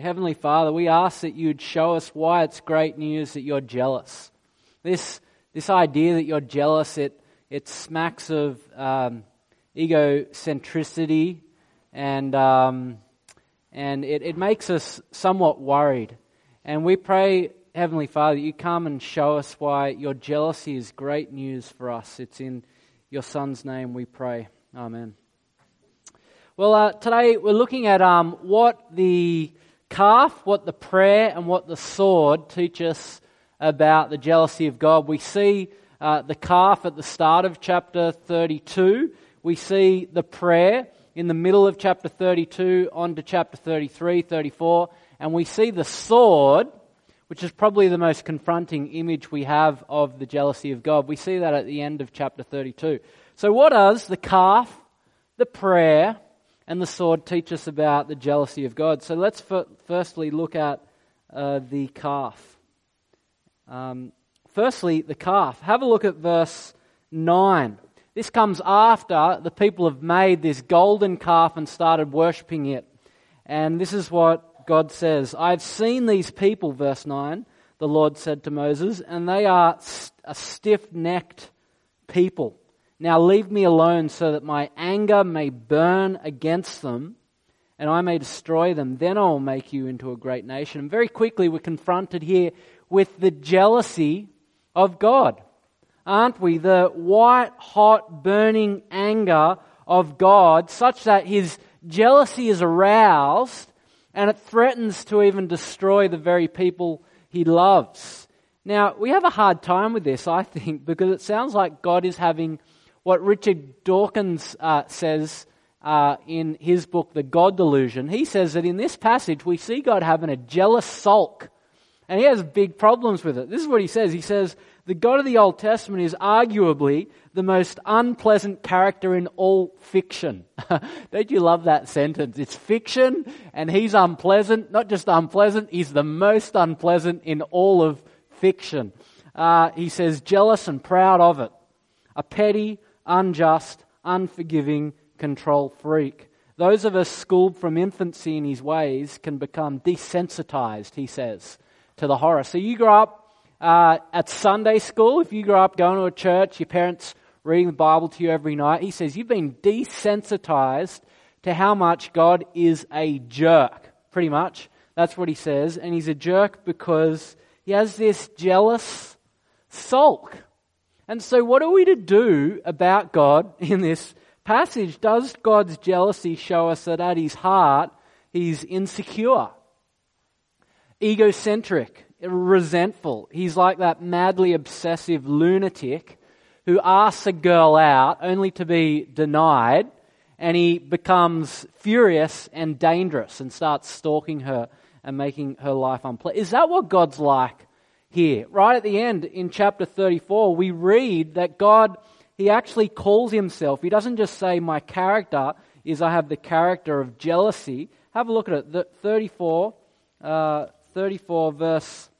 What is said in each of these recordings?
Heavenly Father, we ask that you'd show us why it's great news that you're jealous. This, this idea that you're jealous, it, it smacks of um, egocentricity and, um, and it, it makes us somewhat worried. And we pray, Heavenly Father, that you come and show us why your jealousy is great news for us. It's in your Son's name we pray. Amen. Well, uh, today we're looking at um, what the calf, what the prayer, and what the sword teach us about the jealousy of God. We see uh, the calf at the start of chapter 32. We see the prayer in the middle of chapter 32 on to chapter 33, 34. And we see the sword, which is probably the most confronting image we have of the jealousy of God. We see that at the end of chapter 32. So, what does the calf, the prayer, and the sword teach us about the jealousy of God. So let's f- firstly look at uh, the calf. Um, firstly, the calf. Have a look at verse 9. This comes after the people have made this golden calf and started worshipping it. And this is what God says I've seen these people, verse 9, the Lord said to Moses, and they are a stiff necked people. Now leave me alone so that my anger may burn against them and I may destroy them. Then I will make you into a great nation. And very quickly we're confronted here with the jealousy of God. Aren't we? The white hot burning anger of God such that his jealousy is aroused and it threatens to even destroy the very people he loves. Now, we have a hard time with this, I think, because it sounds like God is having what Richard Dawkins uh, says uh, in his book, The God Delusion. He says that in this passage we see God having a jealous sulk, and he has big problems with it. This is what he says. He says, The God of the Old Testament is arguably the most unpleasant character in all fiction. Don't you love that sentence? It's fiction, and he's unpleasant. Not just unpleasant, he's the most unpleasant in all of fiction. Uh, he says, jealous and proud of it. A petty, unjust, unforgiving control freak. Those of us schooled from infancy in his ways can become desensitized, he says, to the horror. So you grow up uh, at Sunday school, if you grow up going to a church, your parents reading the Bible to you every night, he says you've been desensitized to how much God is a jerk. Pretty much. That's what he says. And he's a jerk because he has this jealous sulk and so, what are we to do about God in this passage? Does God's jealousy show us that at his heart, he's insecure, egocentric, resentful? He's like that madly obsessive lunatic who asks a girl out only to be denied, and he becomes furious and dangerous and starts stalking her and making her life unpleasant. Is that what God's like here. Right at the end in chapter 34, we read that God, He actually calls Himself. He doesn't just say, My character is I have the character of jealousy. Have a look at it. The 34, uh, 34 verse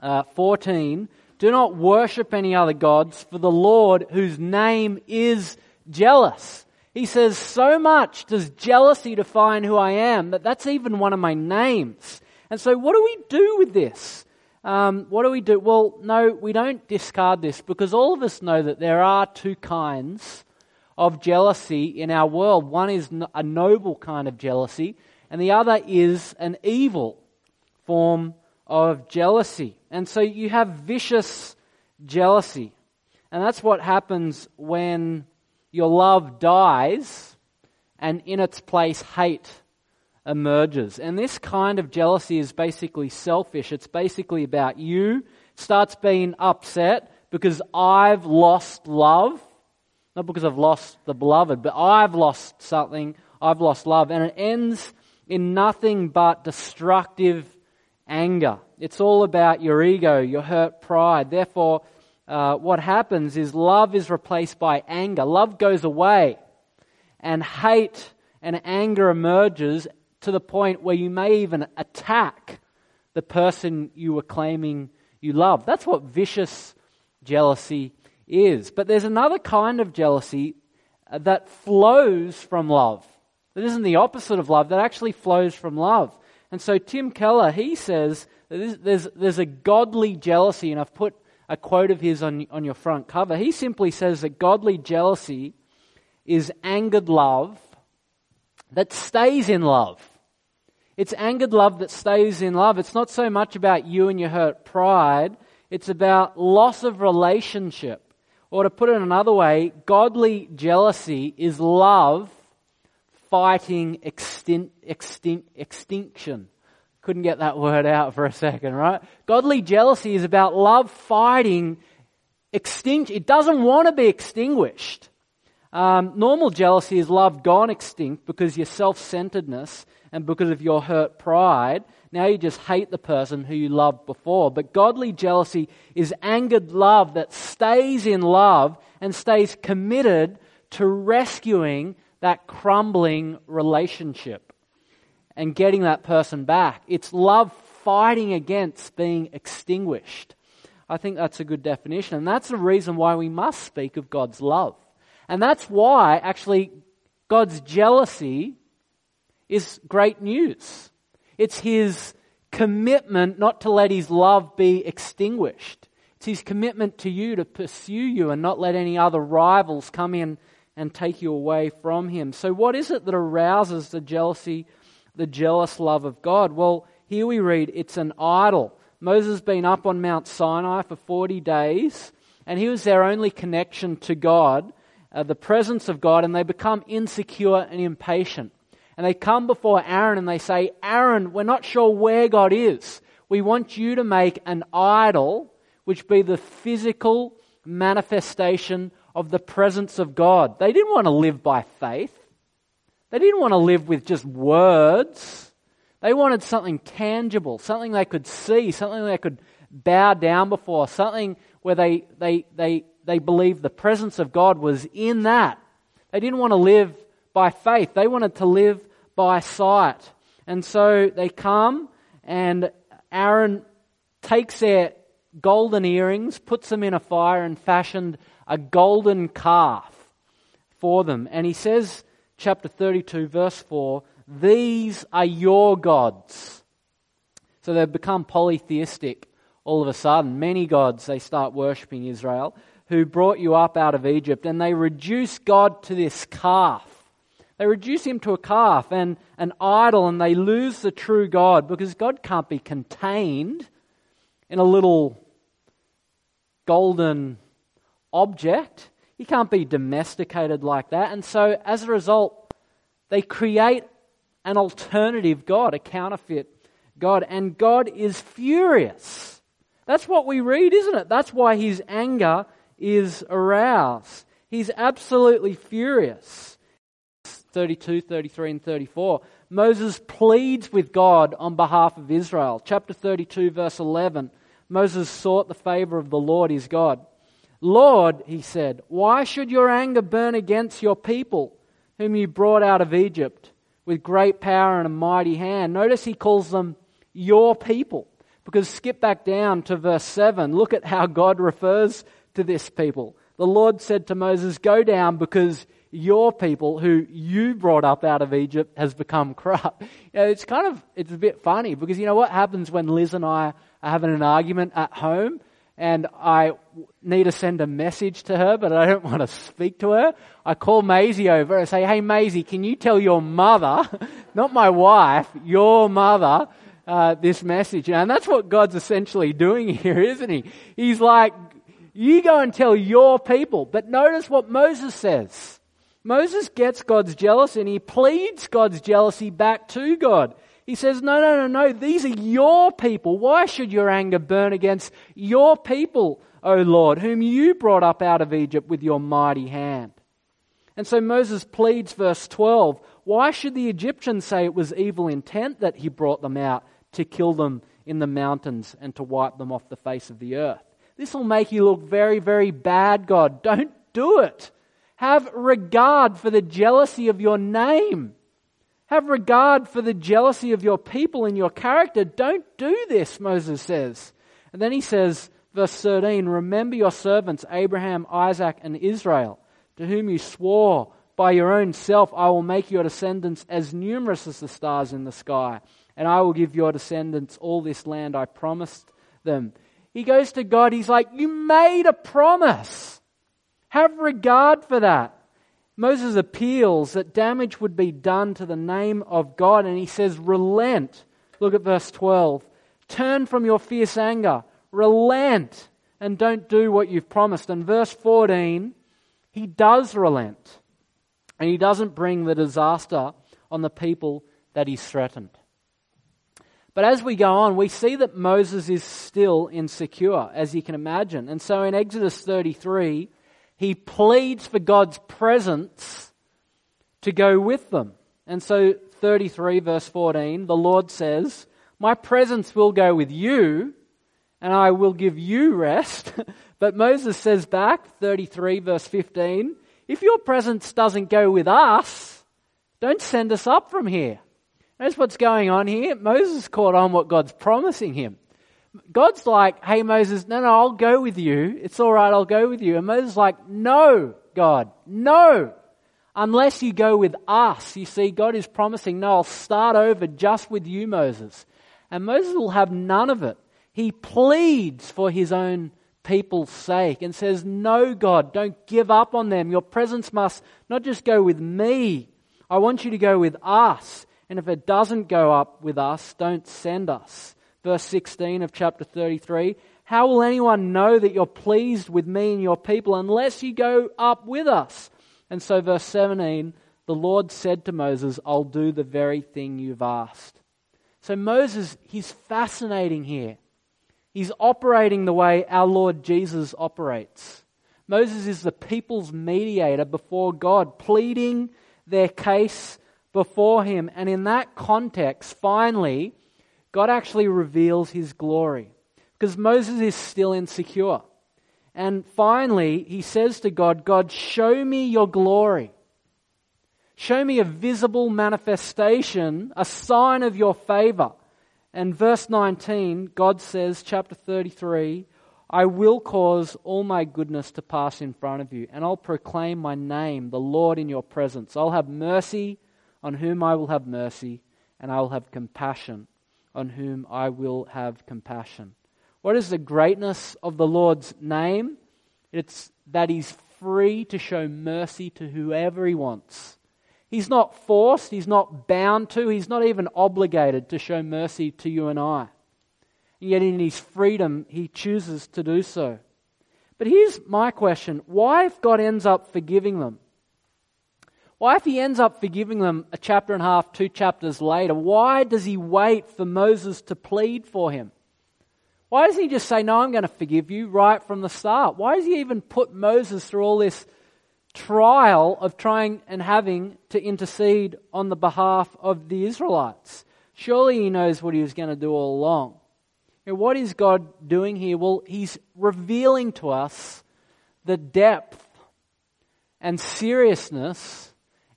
uh, 14. Do not worship any other gods, for the Lord, whose name is jealous. He says, so much does jealousy define who I am that that's even one of my names. And so, what do we do with this? Um, what do we do? Well, no, we don't discard this because all of us know that there are two kinds of jealousy in our world. One is a noble kind of jealousy, and the other is an evil form of jealousy. And so you have vicious jealousy. And that's what happens when your love dies and in its place hate emerges. And this kind of jealousy is basically selfish. It's basically about you. Starts being upset because I've lost love. Not because I've lost the beloved, but I've lost something. I've lost love. And it ends in nothing but destructive anger. It's all about your ego, your hurt pride. Therefore, uh, what happens is love is replaced by anger. Love goes away, and hate and anger emerges, to the point where you may even attack the person you were claiming you love. That's what vicious jealousy is. But there's another kind of jealousy uh, that flows from love. That isn't the opposite of love, that actually flows from love. And so Tim Keller, he says there's, there's a godly jealousy, and I've put a quote of his on, on your front cover. He simply says that godly jealousy is angered love that stays in love. It's angered love that stays in love. It's not so much about you and your hurt pride, it's about loss of relationship. Or to put it another way, godly jealousy is love fighting extin- extin- extinction. Couldn't get that word out for a second, right? Godly jealousy is about love fighting extinction. It doesn't want to be extinguished. Um, normal jealousy is love gone extinct because your self centeredness and because of your hurt pride. Now you just hate the person who you loved before. But godly jealousy is angered love that stays in love and stays committed to rescuing that crumbling relationship and getting that person back. It's love fighting against being extinguished. I think that's a good definition. And that's the reason why we must speak of God's love. And that's why, actually, God's jealousy is great news. It's his commitment not to let his love be extinguished. It's his commitment to you to pursue you and not let any other rivals come in and take you away from him. So, what is it that arouses the jealousy, the jealous love of God? Well, here we read it's an idol. Moses has been up on Mount Sinai for 40 days, and he was their only connection to God uh, the presence of God and they become insecure and impatient. And they come before Aaron and they say, Aaron, we're not sure where God is. We want you to make an idol which be the physical manifestation of the presence of God. They didn't want to live by faith. They didn't want to live with just words. They wanted something tangible, something they could see, something they could bow down before, something where they, they, they they believed the presence of God was in that. They didn't want to live by faith, they wanted to live by sight. And so they come, and Aaron takes their golden earrings, puts them in a fire, and fashioned a golden calf for them. And he says, chapter 32, verse 4, These are your gods. So they've become polytheistic all of a sudden. Many gods they start worshipping Israel who brought you up out of Egypt, and they reduce God to this calf. They reduce him to a calf and an idol, and they lose the true God because God can't be contained in a little golden object. He can't be domesticated like that. And so, as a result, they create an alternative God, a counterfeit God, and God is furious. That's what we read, isn't it? That's why his anger is aroused. He's absolutely furious. 32, 33, and 34. Moses pleads with God on behalf of Israel. Chapter 32, verse 11. Moses sought the favor of the Lord his God. Lord, he said, why should your anger burn against your people, whom you brought out of Egypt with great power and a mighty hand? Notice he calls them your people. Because skip back down to verse 7. Look at how God refers to this people. The Lord said to Moses, Go down because your people who you brought up out of Egypt has become corrupt. You know, it's kind of, it's a bit funny because you know what happens when Liz and I are having an argument at home and I need to send a message to her, but I don't want to speak to her. I call Maisie over and say, Hey Maisie, can you tell your mother, not my wife, your mother, uh, this message? And that's what God's essentially doing here, isn't he? He's like, you go and tell your people. But notice what Moses says. Moses gets God's jealousy and he pleads God's jealousy back to God. He says, No, no, no, no, these are your people. Why should your anger burn against your people, O Lord, whom you brought up out of Egypt with your mighty hand? And so Moses pleads, verse 12, Why should the Egyptians say it was evil intent that he brought them out to kill them in the mountains and to wipe them off the face of the earth? This will make you look very, very bad, God. Don't do it. Have regard for the jealousy of your name. Have regard for the jealousy of your people and your character. Don't do this, Moses says. And then he says, verse 13, Remember your servants, Abraham, Isaac, and Israel, to whom you swore, By your own self I will make your descendants as numerous as the stars in the sky and I will give your descendants all this land I promised them. He goes to God, he's like, You made a promise. Have regard for that. Moses appeals that damage would be done to the name of God, and he says, Relent. Look at verse 12. Turn from your fierce anger, relent, and don't do what you've promised. And verse 14, he does relent, and he doesn't bring the disaster on the people that he's threatened. But as we go on, we see that Moses is still insecure, as you can imagine. And so in Exodus 33, he pleads for God's presence to go with them. And so 33, verse 14, the Lord says, My presence will go with you, and I will give you rest. but Moses says back, 33, verse 15, If your presence doesn't go with us, don't send us up from here. Notice what's going on here. Moses caught on what God's promising him. God's like, hey, Moses, no, no, I'll go with you. It's all right, I'll go with you. And Moses like, no, God, no. Unless you go with us. You see, God is promising, no, I'll start over just with you, Moses. And Moses will have none of it. He pleads for his own people's sake and says, No, God, don't give up on them. Your presence must not just go with me, I want you to go with us. And if it doesn't go up with us, don't send us verse 16 of chapter 33. How will anyone know that you're pleased with me and your people unless you go up with us? And so, verse 17, the Lord said to Moses, I'll do the very thing you've asked. So, Moses, he's fascinating here. He's operating the way our Lord Jesus operates. Moses is the people's mediator before God, pleading their case before him. And in that context, finally, God actually reveals his glory because Moses is still insecure. And finally, he says to God, God, show me your glory. Show me a visible manifestation, a sign of your favor. And verse 19, God says, chapter 33, I will cause all my goodness to pass in front of you, and I'll proclaim my name, the Lord, in your presence. I'll have mercy on whom I will have mercy, and I will have compassion on whom I will have compassion. What is the greatness of the Lord's name? It's that He's free to show mercy to whoever He wants. He's not forced, He's not bound to, He's not even obligated to show mercy to you and I. And yet, in His freedom, He chooses to do so. But here's my question why, if God ends up forgiving them, why, if he ends up forgiving them a chapter and a half, two chapters later, why does he wait for Moses to plead for him? Why doesn't he just say, No, I'm going to forgive you right from the start? Why does he even put Moses through all this trial of trying and having to intercede on the behalf of the Israelites? Surely he knows what he was going to do all along. what is God doing here? Well, he's revealing to us the depth and seriousness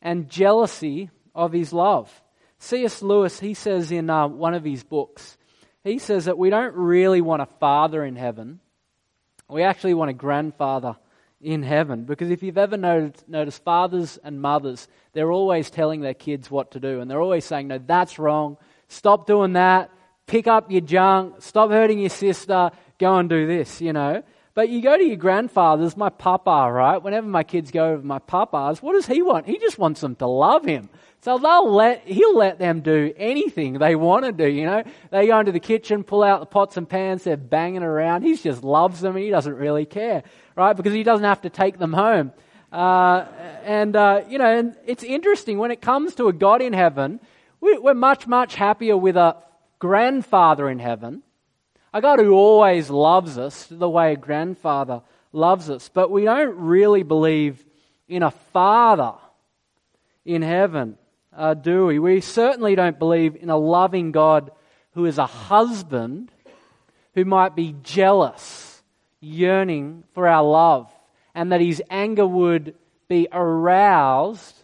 and jealousy of his love. C.S. Lewis, he says in uh, one of his books, he says that we don't really want a father in heaven. We actually want a grandfather in heaven. Because if you've ever noticed, noticed fathers and mothers, they're always telling their kids what to do. And they're always saying, no, that's wrong. Stop doing that. Pick up your junk. Stop hurting your sister. Go and do this, you know. But you go to your grandfather's, my papa, right? Whenever my kids go over my papa's, what does he want? He just wants them to love him. So they'll let, he'll let them do anything they want to do, you know. They go into the kitchen, pull out the pots and pans, they're banging around. He just loves them and he doesn't really care, right? Because he doesn't have to take them home. Uh, and, uh, you know, and it's interesting when it comes to a God in heaven, we, we're much, much happier with a grandfather in heaven a God who always loves us the way a grandfather loves us. But we don't really believe in a father in heaven, uh, do we? We certainly don't believe in a loving God who is a husband who might be jealous, yearning for our love, and that his anger would be aroused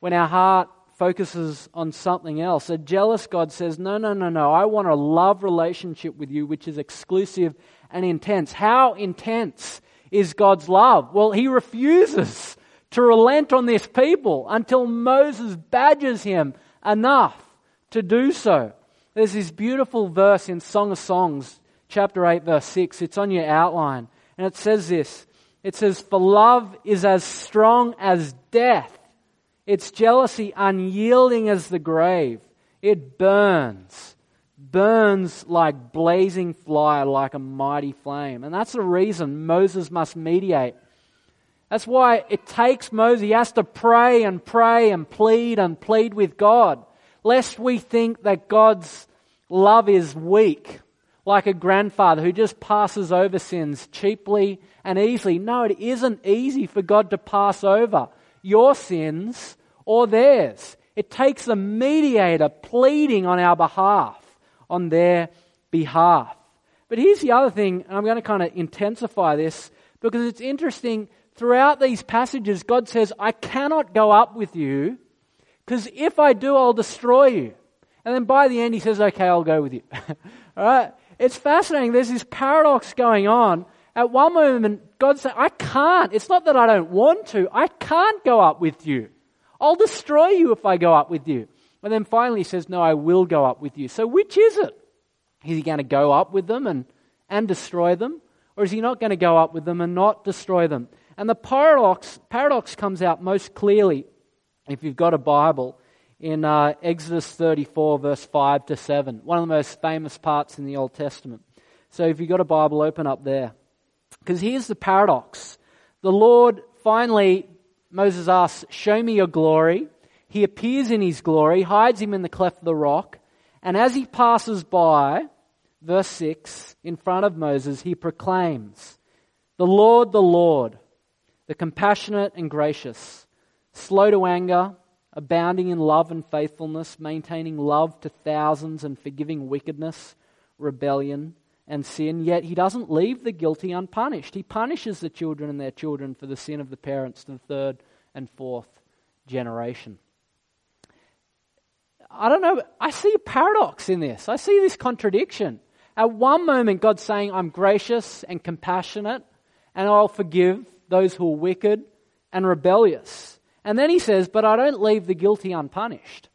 when our heart focuses on something else. A jealous God says, No, no, no, no. I want a love relationship with you which is exclusive and intense. How intense is God's love? Well, he refuses to relent on this people until Moses badgers him enough to do so. There's this beautiful verse in Song of Songs, chapter 8, verse 6. It's on your outline. And it says this It says, For love is as strong as death, its jealousy unyielding as the grave. It burns, burns like blazing fire, like a mighty flame. And that's the reason Moses must mediate. That's why it takes Moses, he has to pray and pray and plead and plead with God lest we think that God's love is weak, like a grandfather who just passes over sins cheaply and easily. No, it isn't easy for God to pass over your sins or theirs. It takes a mediator pleading on our behalf, on their behalf. But here's the other thing, and I'm going to kind of intensify this because it's interesting. Throughout these passages, God says, I cannot go up with you because if I do, I'll destroy you. And then by the end, he says, okay, I'll go with you. All right? It's fascinating. There's this paradox going on. At one moment, God said, I can't. It's not that I don't want to. I can't go up with you. I'll destroy you if I go up with you. And then finally he says, no, I will go up with you. So which is it? Is he going to go up with them and, and destroy them? Or is he not going to go up with them and not destroy them? And the paradox, paradox comes out most clearly if you've got a Bible, in uh, Exodus 34, verse 5 to 7, one of the most famous parts in the Old Testament. So if you've got a Bible, open up there. Because here's the paradox. The Lord finally, Moses asks, Show me your glory. He appears in his glory, hides him in the cleft of the rock, and as he passes by, verse 6, in front of Moses, he proclaims, The Lord, the Lord, the compassionate and gracious slow to anger, abounding in love and faithfulness, maintaining love to thousands and forgiving wickedness, rebellion, and sin. Yet he doesn't leave the guilty unpunished. He punishes the children and their children for the sin of the parents to the third and fourth generation. I don't know, I see a paradox in this. I see this contradiction. At one moment, God's saying, I'm gracious and compassionate, and I'll forgive those who are wicked and rebellious. And then he says, But I don't leave the guilty unpunished.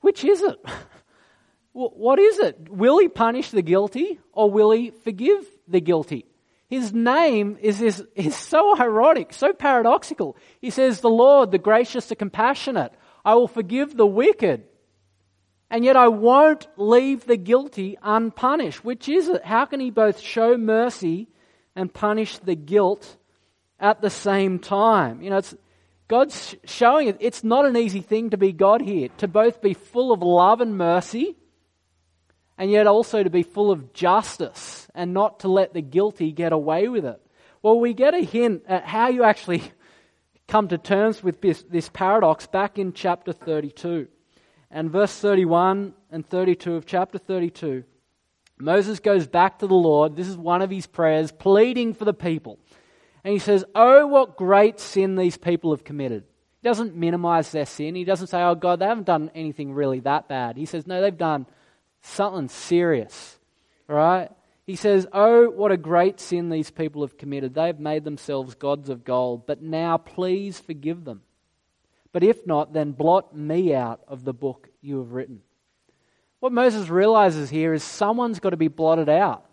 Which is it? what is it? Will he punish the guilty or will he forgive the guilty? His name is, is, is so ironic, so paradoxical. He says, The Lord, the gracious, the compassionate, I will forgive the wicked. And yet I won't leave the guilty unpunished. Which is it? How can he both show mercy and punish the guilt at the same time. You know, it's, God's showing it, it's not an easy thing to be God here, to both be full of love and mercy, and yet also to be full of justice and not to let the guilty get away with it. Well, we get a hint at how you actually come to terms with this, this paradox back in chapter 32. And verse 31 and 32 of chapter 32. Moses goes back to the Lord. This is one of his prayers, pleading for the people. And he says, Oh, what great sin these people have committed. He doesn't minimize their sin. He doesn't say, Oh, God, they haven't done anything really that bad. He says, No, they've done something serious. Right? He says, Oh, what a great sin these people have committed. They have made themselves gods of gold. But now please forgive them. But if not, then blot me out of the book you have written. What Moses realizes here is someone's got to be blotted out.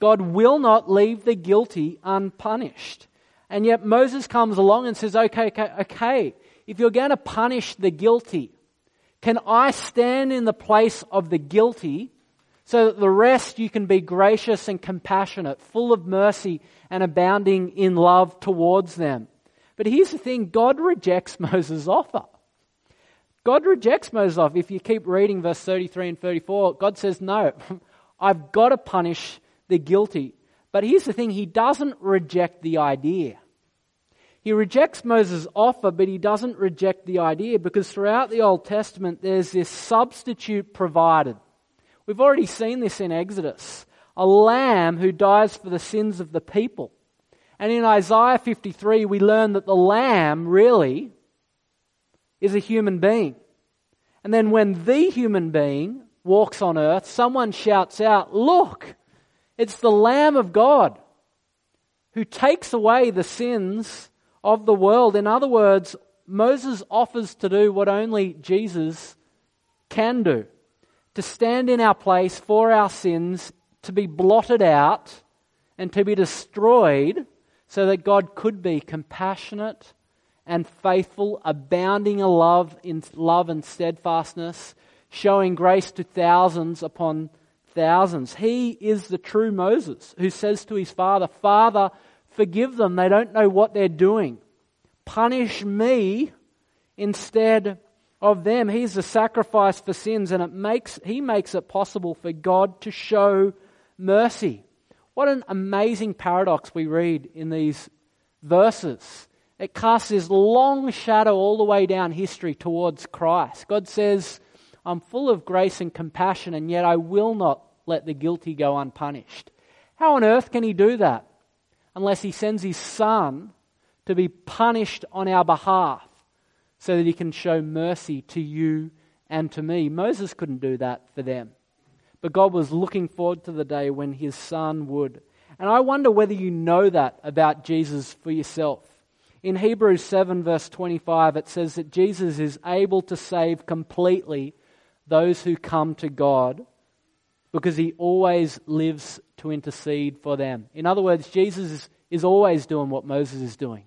God will not leave the guilty unpunished. And yet Moses comes along and says, okay, okay, okay, if you're going to punish the guilty, can I stand in the place of the guilty so that the rest you can be gracious and compassionate, full of mercy and abounding in love towards them? But here's the thing God rejects Moses' offer. God rejects Moses' offer. If you keep reading verse 33 and 34, God says, No, I've got to punish the guilty. But here's the thing he doesn't reject the idea. He rejects Moses' offer, but he doesn't reject the idea because throughout the Old Testament there's this substitute provided. We've already seen this in Exodus a lamb who dies for the sins of the people. And in Isaiah 53, we learn that the lamb really is a human being. And then when the human being walks on earth, someone shouts out, Look, it's the Lamb of God who takes away the sins of the world. In other words, Moses offers to do what only Jesus can do to stand in our place for our sins, to be blotted out, and to be destroyed, so that God could be compassionate and faithful, abounding in love, in love and steadfastness, showing grace to thousands upon thousands. He is the true Moses who says to his father, Father, forgive them. They don't know what they're doing. Punish me instead of them. He's the sacrifice for sins, and it makes, he makes it possible for God to show mercy. What an amazing paradox we read in these verses. It casts this long shadow all the way down history towards Christ. God says, I'm full of grace and compassion, and yet I will not let the guilty go unpunished. How on earth can He do that? Unless He sends His Son to be punished on our behalf so that He can show mercy to you and to me. Moses couldn't do that for them. But God was looking forward to the day when His Son would. And I wonder whether you know that about Jesus for yourself. In Hebrews 7, verse 25, it says that Jesus is able to save completely those who come to God because he always lives to intercede for them. In other words, Jesus is, is always doing what Moses is doing.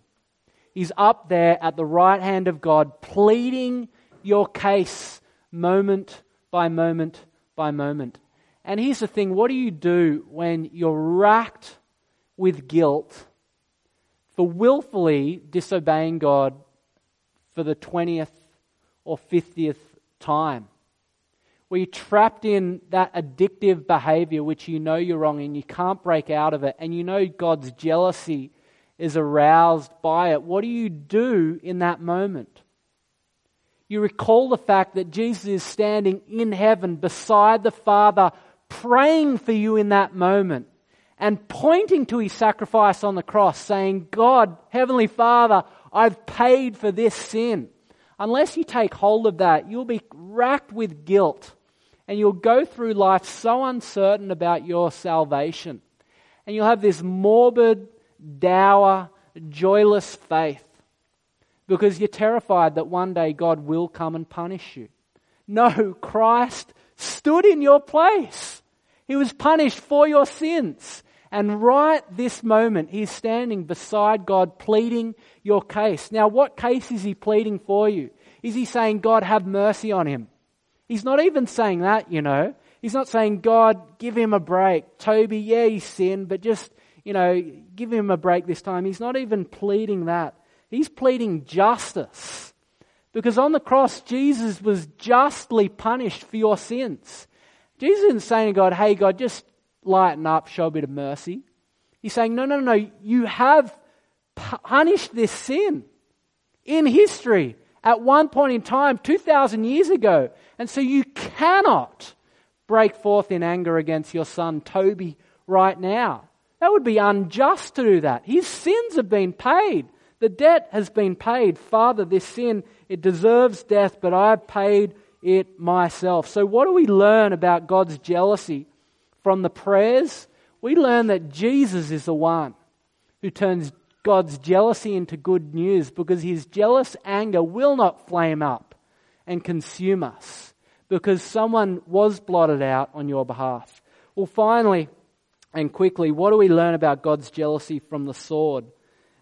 He's up there at the right hand of God, pleading your case moment by moment by moment. And here's the thing what do you do when you're racked with guilt for willfully disobeying God for the 20th or 50th time? Where you're trapped in that addictive behavior which you know you're wrong and you can't break out of it, and you know God's jealousy is aroused by it, what do you do in that moment? You recall the fact that Jesus is standing in heaven beside the Father, praying for you in that moment, and pointing to his sacrifice on the cross, saying, God, Heavenly Father, I've paid for this sin. Unless you take hold of that, you'll be racked with guilt and you'll go through life so uncertain about your salvation. And you'll have this morbid, dour, joyless faith because you're terrified that one day God will come and punish you. No, Christ stood in your place. He was punished for your sins. And right this moment, he's standing beside God pleading your case. Now, what case is he pleading for you? Is he saying, God, have mercy on him? He's not even saying that, you know. He's not saying, God, give him a break. Toby, yeah, he sinned, but just, you know, give him a break this time. He's not even pleading that. He's pleading justice. Because on the cross, Jesus was justly punished for your sins. Jesus isn't saying to God, hey, God, just lighten up, show a bit of mercy. He's saying, no, no, no, you have punished this sin in history at one point in time, 2,000 years ago. And so you cannot break forth in anger against your son Toby right now. That would be unjust to do that. His sins have been paid. The debt has been paid. Father, this sin, it deserves death, but I have paid it myself. So, what do we learn about God's jealousy from the prayers? We learn that Jesus is the one who turns God's jealousy into good news because his jealous anger will not flame up and consume us because someone was blotted out on your behalf. Well, finally and quickly, what do we learn about God's jealousy from the sword?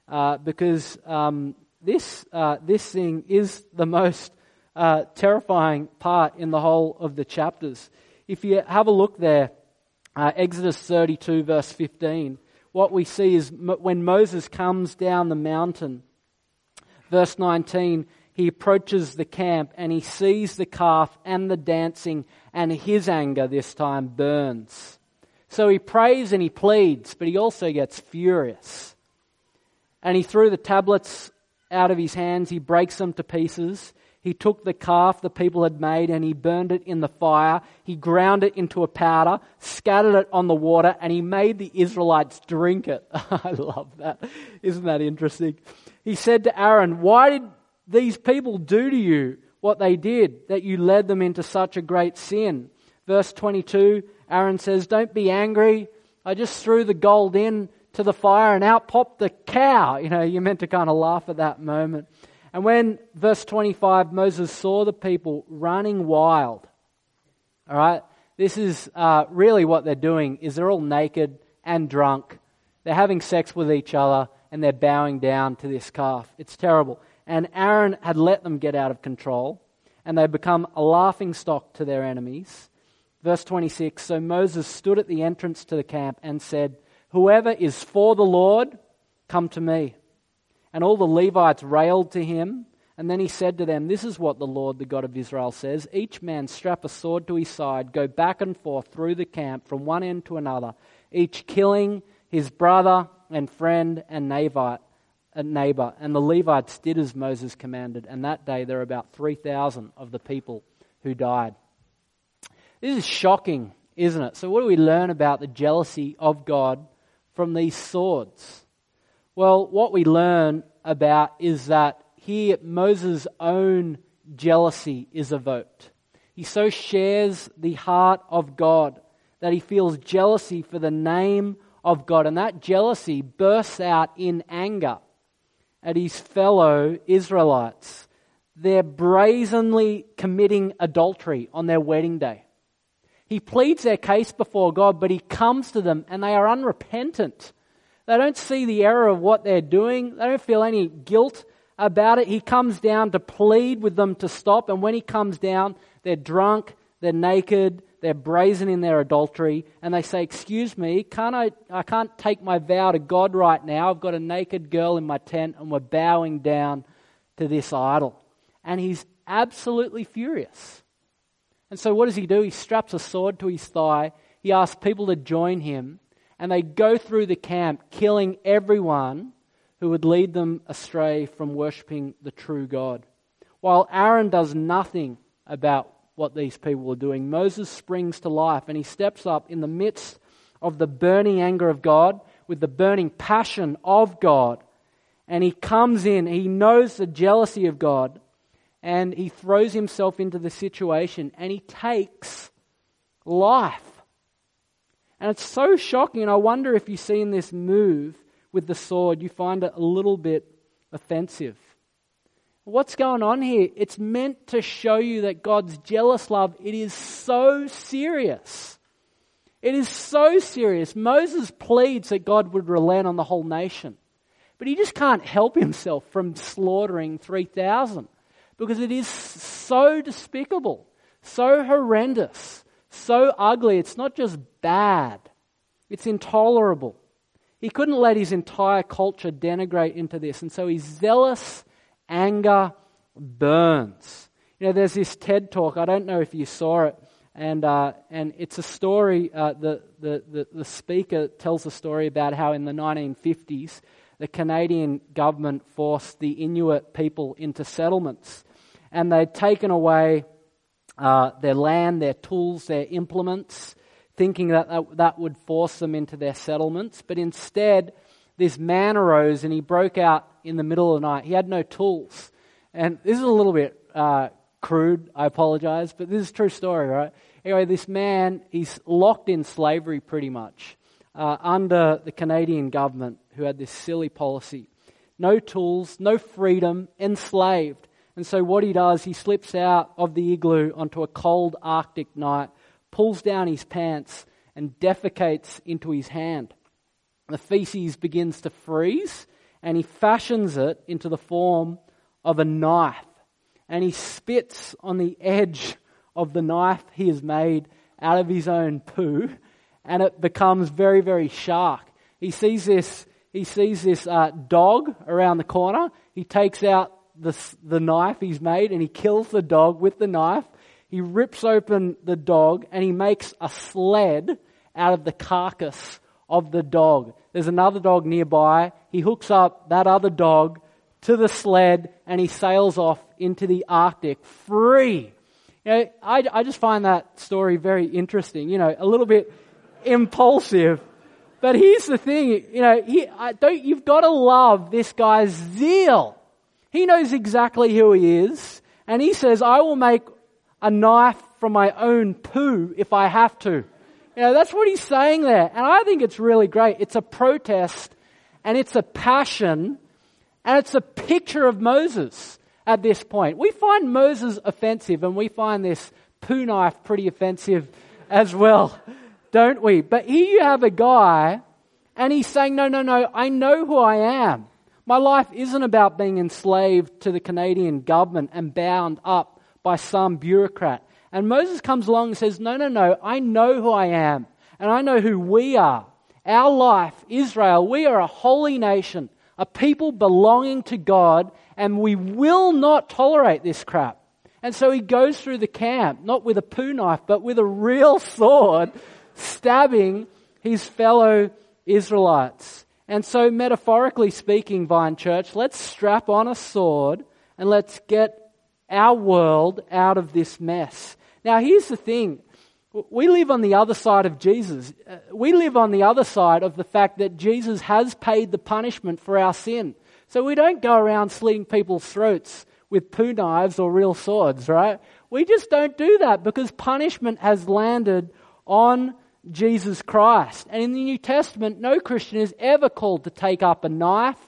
Uh, because um, this, uh, this thing is the most uh, terrifying part in the whole of the chapters. If you have a look there, uh, Exodus 32, verse 15 what we see is when Moses comes down the mountain, verse 19, he approaches the camp and he sees the calf and the dancing, and his anger this time burns. So he prays and he pleads, but he also gets furious. And he threw the tablets out of his hands, he breaks them to pieces, he took the calf the people had made and he burned it in the fire. He ground it into a powder, scattered it on the water, and he made the Israelites drink it. I love that. Isn't that interesting? He said to Aaron, Why did these people do to you what they did, that you led them into such a great sin? Verse 22, Aaron says, Don't be angry. I just threw the gold in to the fire and out popped the cow. You know, you're meant to kind of laugh at that moment. And when, verse 25, Moses saw the people running wild All right? This is uh, really what they're doing is they're all naked and drunk. They're having sex with each other and they're bowing down to this calf. It's terrible. And Aaron had let them get out of control and they become a laughing stock to their enemies. Verse 26 So Moses stood at the entrance to the camp and said, Whoever is for the Lord, come to me. And all the Levites railed to him. And then he said to them, This is what the Lord, the God of Israel, says Each man strap a sword to his side, go back and forth through the camp from one end to another, each killing his brother and friend and neighbor. And the Levites did as Moses commanded. And that day there were about 3,000 of the people who died. This is shocking, isn't it? So, what do we learn about the jealousy of God from these swords? Well, what we learn about is that here Moses' own jealousy is evoked. He so shares the heart of God that he feels jealousy for the name of God. And that jealousy bursts out in anger at his fellow Israelites. They're brazenly committing adultery on their wedding day. He pleads their case before God, but he comes to them and they are unrepentant. They don't see the error of what they're doing. They don't feel any guilt about it. He comes down to plead with them to stop. And when he comes down, they're drunk, they're naked, they're brazen in their adultery. And they say, Excuse me, can't I, I can't take my vow to God right now. I've got a naked girl in my tent and we're bowing down to this idol. And he's absolutely furious. And so what does he do? He straps a sword to his thigh. He asks people to join him. And they go through the camp, killing everyone who would lead them astray from worshipping the true God. While Aaron does nothing about what these people are doing, Moses springs to life and he steps up in the midst of the burning anger of God, with the burning passion of God. And he comes in, he knows the jealousy of God, and he throws himself into the situation and he takes life. And it's so shocking, and I wonder if you see in this move with the sword, you find it a little bit offensive. What's going on here? It's meant to show you that God's jealous love, it is so serious. It is so serious. Moses pleads that God would relent on the whole nation. But he just can't help himself from slaughtering 3,000 because it is so despicable, so horrendous, so ugly. It's not just bad, it's intolerable. He couldn't let his entire culture denigrate into this, and so his zealous anger burns. You know, there's this TED talk, I don't know if you saw it, and, uh, and it's a story, uh, the, the, the, the speaker tells a story about how in the 1950s, the Canadian government forced the Inuit people into settlements. And they'd taken away uh, their land, their tools, their implements, thinking that, that that would force them into their settlements. But instead, this man arose and he broke out in the middle of the night. He had no tools. And this is a little bit uh, crude, I apologize, but this is true story, right? Anyway, this man, he's locked in slavery pretty much uh, under the Canadian government who had this silly policy. No tools, no freedom, enslaved. And so what he does, he slips out of the igloo onto a cold Arctic night, pulls down his pants, and defecates into his hand. The feces begins to freeze, and he fashions it into the form of a knife. And he spits on the edge of the knife he has made out of his own poo, and it becomes very, very sharp. He sees this he sees this uh, dog around the corner. He takes out the, the knife he's made and he kills the dog with the knife. He rips open the dog and he makes a sled out of the carcass of the dog. There's another dog nearby. He hooks up that other dog to the sled and he sails off into the Arctic free. You know, I, I just find that story very interesting. You know, a little bit impulsive but here's the thing, you know, he, don't, you've got to love this guy's zeal. He knows exactly who he is, and he says, I will make a knife from my own poo if I have to. You know, that's what he's saying there. And I think it's really great. It's a protest, and it's a passion, and it's a picture of Moses at this point. We find Moses offensive, and we find this poo knife pretty offensive as well, don't we? But here you have a guy, and he's saying, No, no, no, I know who I am. My life isn't about being enslaved to the Canadian government and bound up by some bureaucrat. And Moses comes along and says, No, no, no, I know who I am, and I know who we are. Our life, Israel, we are a holy nation, a people belonging to God, and we will not tolerate this crap. And so he goes through the camp, not with a poo knife, but with a real sword, stabbing his fellow Israelites. And so, metaphorically speaking, Vine Church, let's strap on a sword and let's get our world out of this mess. Now, here's the thing. We live on the other side of Jesus. Uh, we live on the other side of the fact that Jesus has paid the punishment for our sin. So we don't go around slitting people's throats with poo knives or real swords, right? We just don't do that because punishment has landed on Jesus Christ. And in the New Testament, no Christian is ever called to take up a knife,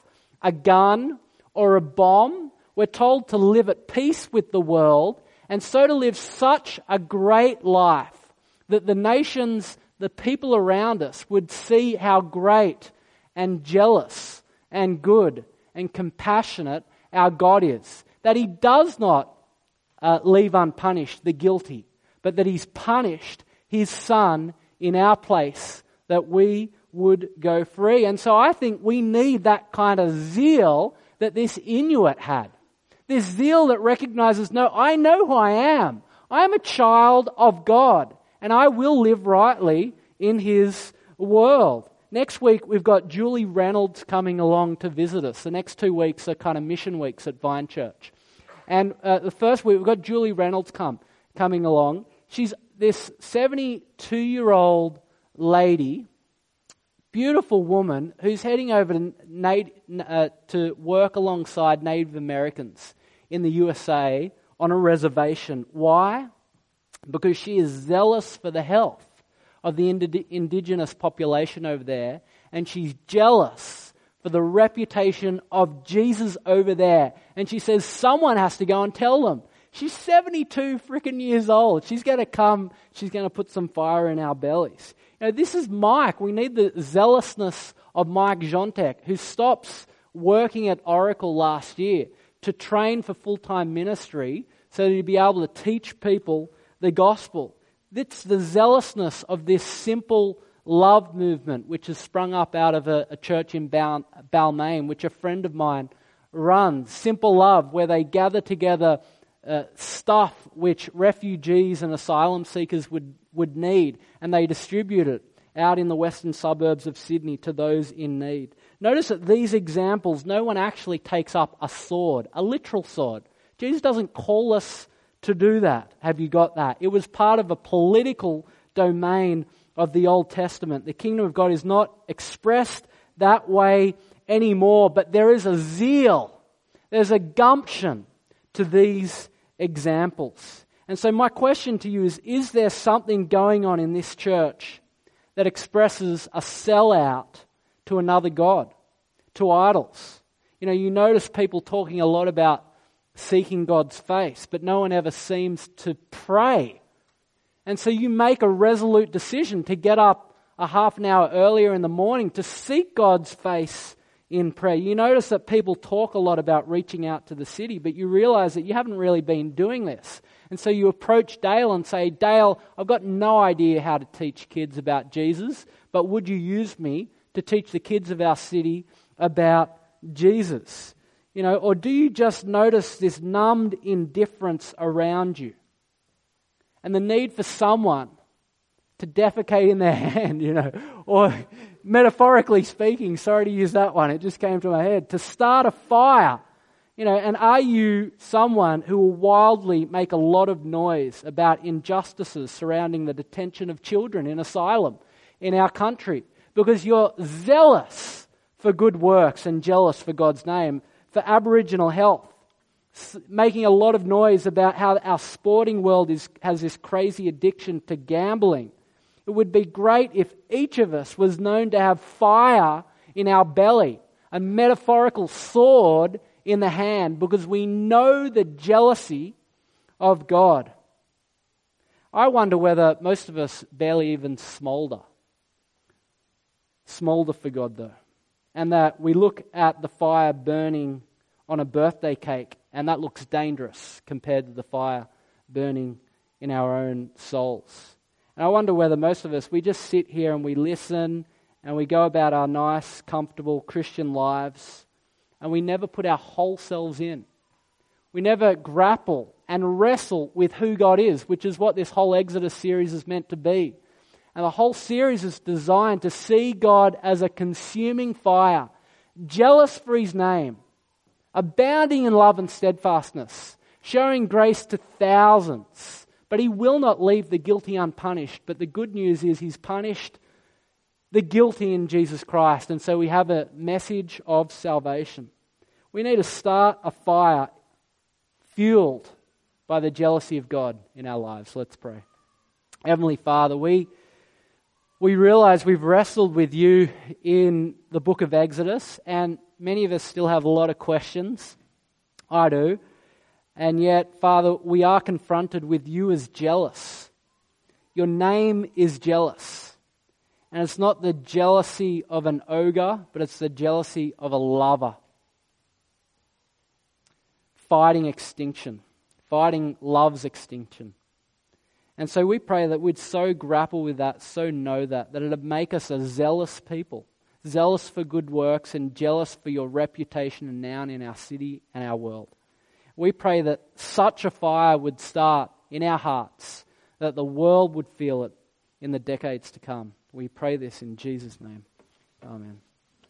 a gun, or a bomb. We're told to live at peace with the world and so to live such a great life that the nations, the people around us would see how great and jealous and good and compassionate our God is. That He does not uh, leave unpunished the guilty, but that He's punished His Son in our place that we would go free. And so I think we need that kind of zeal that this Inuit had. This zeal that recognizes, no, I know who I am. I am a child of God, and I will live rightly in His world. Next week, we've got Julie Reynolds coming along to visit us. The next two weeks are kind of mission weeks at Vine Church. And uh, the first week, we've got Julie Reynolds come, coming along. She's this 72 year old lady, beautiful woman, who's heading over to, uh, to work alongside Native Americans in the USA on a reservation. Why? Because she is zealous for the health of the indigenous population over there, and she's jealous for the reputation of Jesus over there. And she says, Someone has to go and tell them. She's 72 freaking years old. She's going to come, she's going to put some fire in our bellies. You know, this is Mike. We need the zealousness of Mike Jontek, who stops working at Oracle last year to train for full time ministry so that he'd be able to teach people the gospel. It's the zealousness of this simple love movement which has sprung up out of a, a church in Bal- Balmain, which a friend of mine runs. Simple love, where they gather together uh, stuff which refugees and asylum seekers would, would need, and they distribute it out in the western suburbs of Sydney to those in need. Notice that these examples, no one actually takes up a sword, a literal sword. Jesus doesn't call us to do that. Have you got that? It was part of a political domain of the Old Testament. The kingdom of God is not expressed that way anymore, but there is a zeal, there's a gumption to these examples. And so, my question to you is Is there something going on in this church that expresses a sellout to another God, to idols? You know, you notice people talking a lot about seeking God's face, but no one ever seems to pray. And so you make a resolute decision to get up a half an hour earlier in the morning to seek God's face in prayer. You notice that people talk a lot about reaching out to the city, but you realize that you haven't really been doing this. And so you approach Dale and say, Dale, I've got no idea how to teach kids about Jesus, but would you use me to teach the kids of our city about Jesus? You know, or do you just notice this numbed indifference around you? And the need for someone to defecate in their hand, you know, or metaphorically speaking, sorry to use that one, it just came to my head, to start a fire. You know, and are you someone who will wildly make a lot of noise about injustices surrounding the detention of children in asylum in our country because you're zealous for good works and jealous for God's name, for Aboriginal health, making a lot of noise about how our sporting world is, has this crazy addiction to gambling it would be great if each of us was known to have fire in our belly, a metaphorical sword in the hand, because we know the jealousy of God. I wonder whether most of us barely even smolder. Smolder for God, though. And that we look at the fire burning on a birthday cake, and that looks dangerous compared to the fire burning in our own souls. And I wonder whether most of us, we just sit here and we listen and we go about our nice, comfortable Christian lives and we never put our whole selves in. We never grapple and wrestle with who God is, which is what this whole Exodus series is meant to be. And the whole series is designed to see God as a consuming fire, jealous for his name, abounding in love and steadfastness, showing grace to thousands. But he will not leave the guilty unpunished. But the good news is he's punished the guilty in Jesus Christ. And so we have a message of salvation. We need to start a fire fueled by the jealousy of God in our lives. Let's pray. Heavenly Father, we, we realize we've wrestled with you in the book of Exodus, and many of us still have a lot of questions. I do. And yet, Father, we are confronted with you as jealous. Your name is jealous. And it's not the jealousy of an ogre, but it's the jealousy of a lover fighting extinction, fighting love's extinction. And so we pray that we'd so grapple with that, so know that, that it'd make us a zealous people, zealous for good works and jealous for your reputation and noun in our city and our world. We pray that such a fire would start in our hearts, that the world would feel it in the decades to come. We pray this in Jesus' name. Amen.